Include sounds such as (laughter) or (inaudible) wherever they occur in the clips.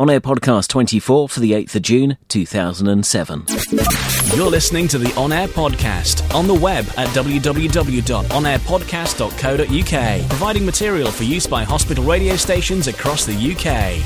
On Air Podcast 24 for the 8th of June 2007. You're listening to the On Air Podcast on the web at www.onairpodcast.co.uk, providing material for use by hospital radio stations across the UK.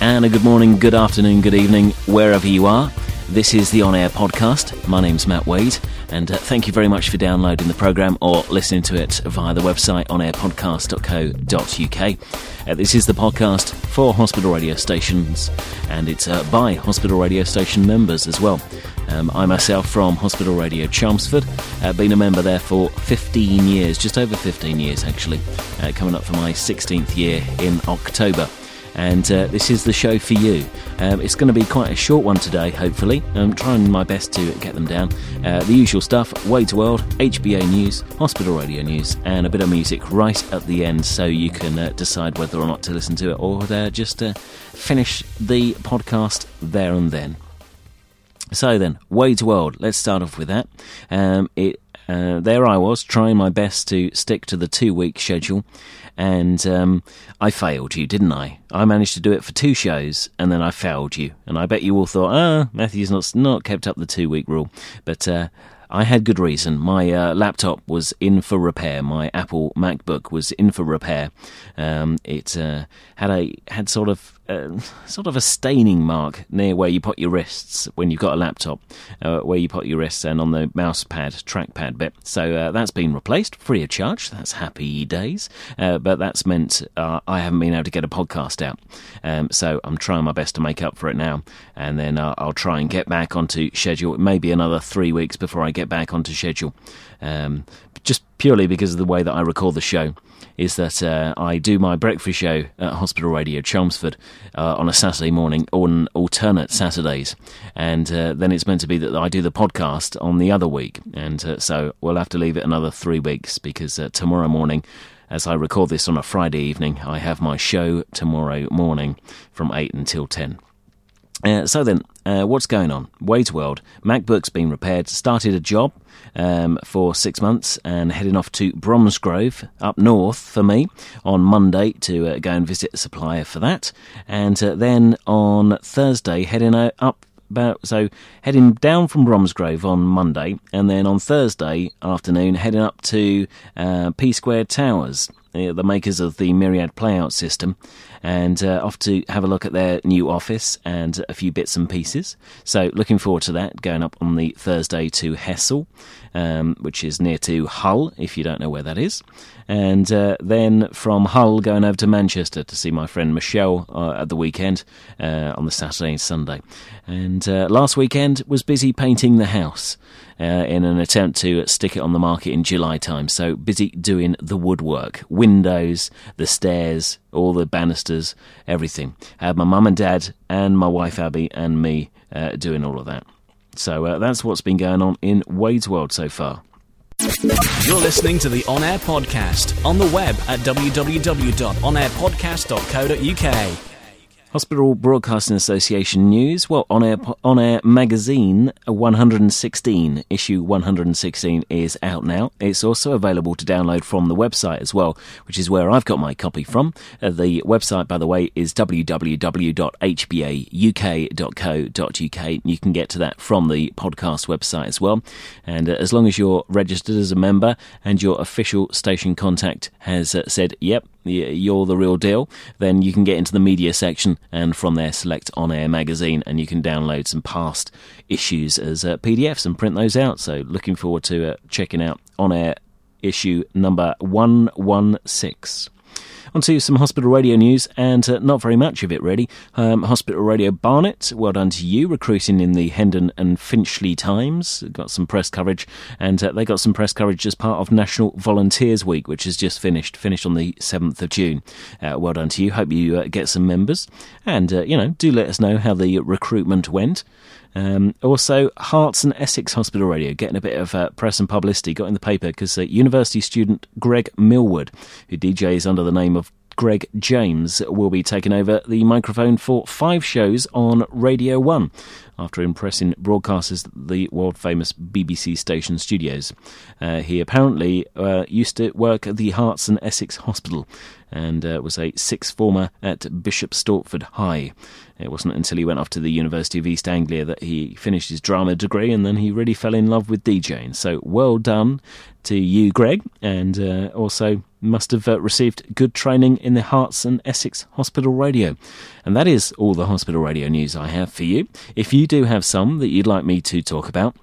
And a good morning, good afternoon, good evening, wherever you are. This is the On Air Podcast. My name's Matt Wade, and uh, thank you very much for downloading the programme or listening to it via the website onairpodcast.co.uk. Uh, this is the podcast for hospital radio stations, and it's uh, by hospital radio station members as well. Um, I myself from Hospital Radio Chelmsford, uh, been a member there for 15 years, just over 15 years actually, uh, coming up for my 16th year in October and uh, this is the show for you. Um, it's going to be quite a short one today, hopefully. I'm trying my best to get them down. Uh, the usual stuff Wade's World, HBA News, Hospital Radio News, and a bit of music right at the end so you can uh, decide whether or not to listen to it or uh, just uh, finish the podcast there and then. So then, Wade's World, let's start off with that. Um, it, uh, there I was, trying my best to stick to the two week schedule and um, I failed you, didn't I? I managed to do it for two shows, and then I failed you. And I bet you all thought, ah, Matthew's not not kept up the two week rule, but. Uh, I had good reason. My uh, laptop was in for repair. My Apple MacBook was in for repair. Um, it uh, had a had sort of uh, (laughs) sort of a staining mark near where you put your wrists when you've got a laptop, uh, where you put your wrists and on the mouse pad, trackpad bit. So uh, that's been replaced free of charge. That's happy days. Uh, but that's meant uh, I haven't been able to get a podcast out. Um, so I'm trying my best to make up for it now. And then uh, I'll try and get back onto schedule. Maybe another three weeks before I get back onto schedule. Um, just purely because of the way that I record the show is that uh, I do my breakfast show at Hospital Radio Chelmsford uh, on a Saturday morning on alternate Saturdays. And uh, then it's meant to be that I do the podcast on the other week. And uh, so we'll have to leave it another three weeks because uh, tomorrow morning, as I record this on a Friday evening, I have my show tomorrow morning from 8 until 10. Uh, so then, uh, what's going on? Wade's World. MacBook's been repaired. Started a job um, for six months and heading off to Bromsgrove up north for me on Monday to uh, go and visit a supplier for that. And uh, then on Thursday, heading uh, up about so heading down from Bromsgrove on Monday, and then on Thursday afternoon heading up to uh, P Squared Towers, the makers of the Myriad Playout system, and uh, off to have a look at their new office and a few bits and pieces. So looking forward to that. Going up on the Thursday to Hessle, um, which is near to Hull, if you don't know where that is, and uh, then from Hull going over to Manchester to see my friend Michelle uh, at the weekend uh, on the Saturday and Sunday. And uh, last weekend was busy painting the house. Uh, in an attempt to stick it on the market in July time. So busy doing the woodwork, windows, the stairs, all the banisters, everything. I had my mum and dad and my wife Abby and me uh, doing all of that. So uh, that's what's been going on in Wade's World so far. You're listening to the On Air Podcast on the web at www.onairpodcast.co.uk. Hospital Broadcasting Association news. Well, on air, on air magazine 116, issue 116 is out now. It's also available to download from the website as well, which is where I've got my copy from. Uh, the website, by the way, is www.hbauk.co.uk. You can get to that from the podcast website as well. And uh, as long as you're registered as a member and your official station contact has uh, said, yep, you're the real deal, then you can get into the media section and from there select On Air magazine and you can download some past issues as uh, PDFs and print those out. So looking forward to uh, checking out On Air issue number 116. On to some hospital radio news, and uh, not very much of it really. Um, hospital Radio Barnet, well done to you, recruiting in the Hendon and Finchley Times. Got some press coverage, and uh, they got some press coverage as part of National Volunteers Week, which has just finished, finished on the 7th of June. Uh, well done to you. Hope you uh, get some members, and uh, you know, do let us know how the recruitment went. Um, also, Herts and Essex Hospital Radio getting a bit of uh, press and publicity, got in the paper because uh, university student Greg Millwood, who DJs under the name of Greg James will be taking over the microphone for five shows on Radio 1 after impressing broadcasters at the world famous BBC station studios. Uh, he apparently uh, used to work at the Herts and Essex Hospital and uh, was a sixth former at Bishop Stortford High. It wasn't until he went off to the University of East Anglia that he finished his drama degree and then he really fell in love with DJing. So well done to you, Greg, and uh, also must have uh, received good training in the Herts and Essex Hospital Radio. And that is all the hospital radio news I have for you. If you do have some that you'd like me to talk about,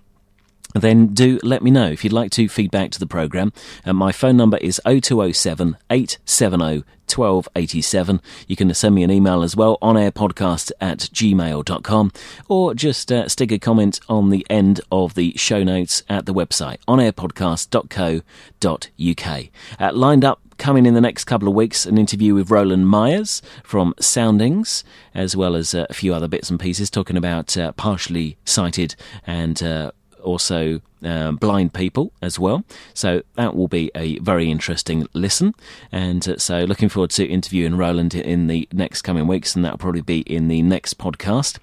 then do let me know if you'd like to feedback to the programme. Uh, my phone number is 0207 870 1287. You can send me an email as well, onairpodcast at gmail.com, or just uh, stick a comment on the end of the show notes at the website, onairpodcast.co.uk. Uh, lined up coming in the next couple of weeks an interview with Roland Myers from Soundings, as well as a few other bits and pieces talking about uh, partially sighted and uh, also um, blind people as well. So that will be a very interesting listen. And uh, so looking forward to interviewing Roland in the next coming weeks, and that'll probably be in the next podcast.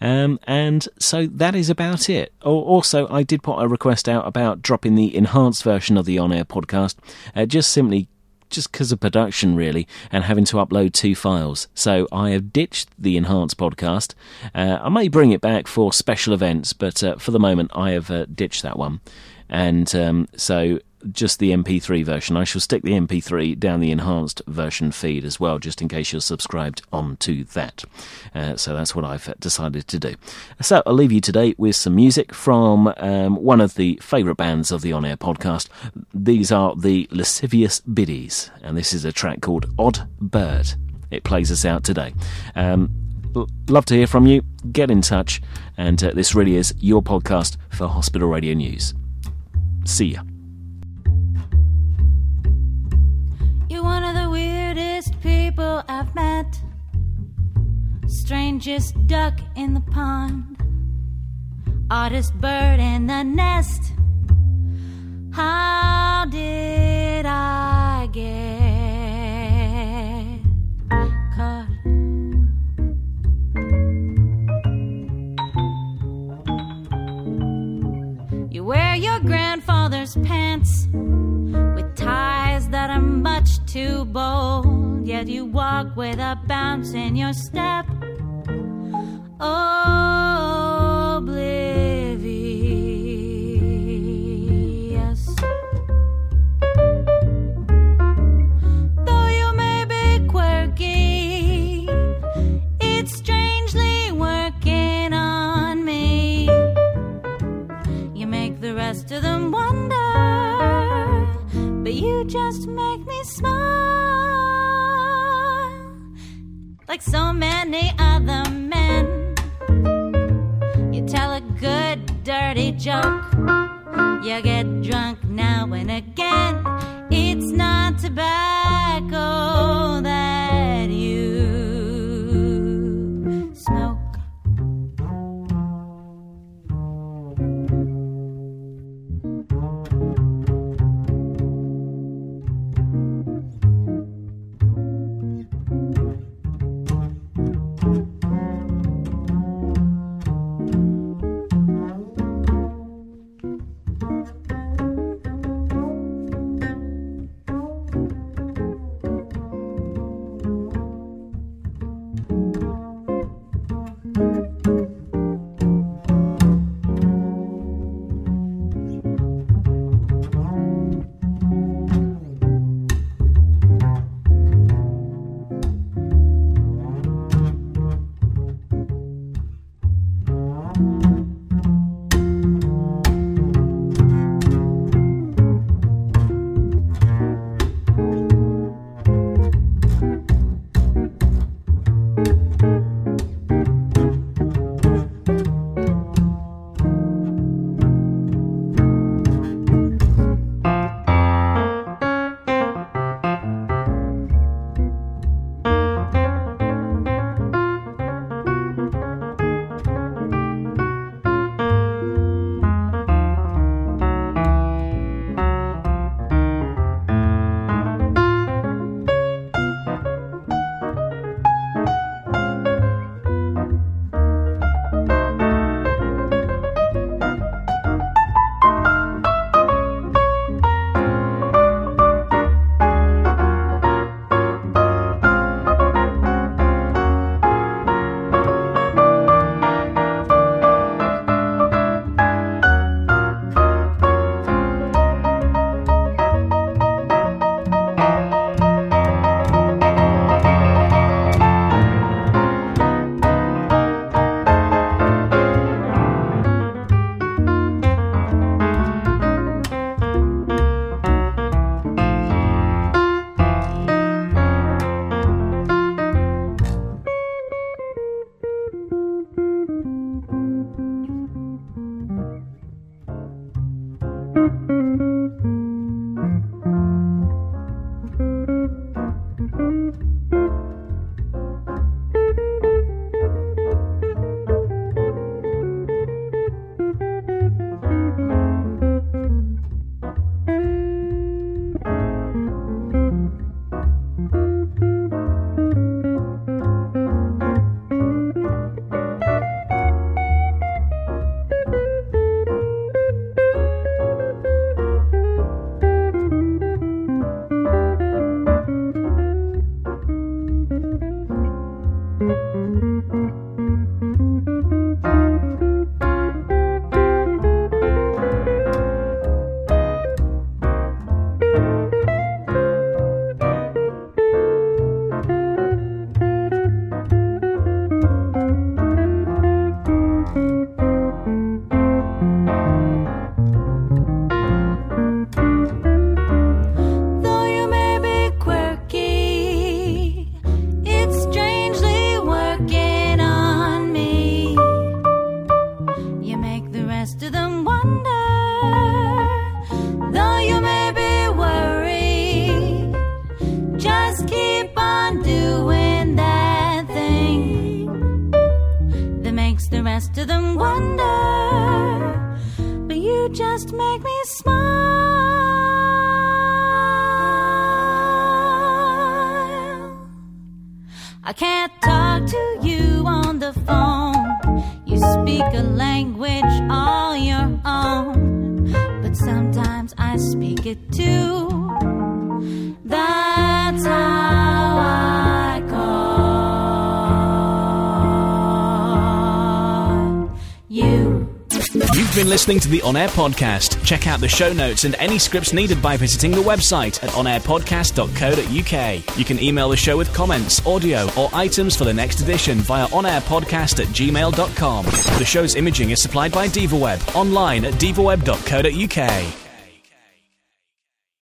Um, and so that is about it. Also, I did put a request out about dropping the enhanced version of the on air podcast, uh, just simply just because of production, really, and having to upload two files. So I have ditched the enhanced podcast. Uh, I may bring it back for special events, but uh, for the moment, I have uh, ditched that one. And um, so just the MP3 version. I shall stick the MP3 down the enhanced version feed as well, just in case you're subscribed onto that. Uh, so that's what I've decided to do. So I'll leave you today with some music from um, one of the favourite bands of the On Air podcast. These are the Lascivious Biddies, and this is a track called Odd Bird. It plays us out today. Um, love to hear from you. Get in touch, and uh, this really is your podcast for Hospital Radio News. See ya. People I've met. Strangest duck in the pond, oddest bird in the nest. How did I get caught? You wear your grandfather's pants with ties that are much too bold yet you walk with a bounce in your step. Oblivious. Good, dirty joke. You get drunk now and again. It's not tobacco that you. Just make me smile. I can't talk to you on the phone. You speak a language all your own. But sometimes I speak it too. You've been listening to the On Air Podcast. Check out the show notes and any scripts needed by visiting the website at onairpodcast.co.uk. You can email the show with comments, audio, or items for the next edition via onairpodcast at gmail.com. The show's imaging is supplied by DivaWeb, online at divaweb.co.uk.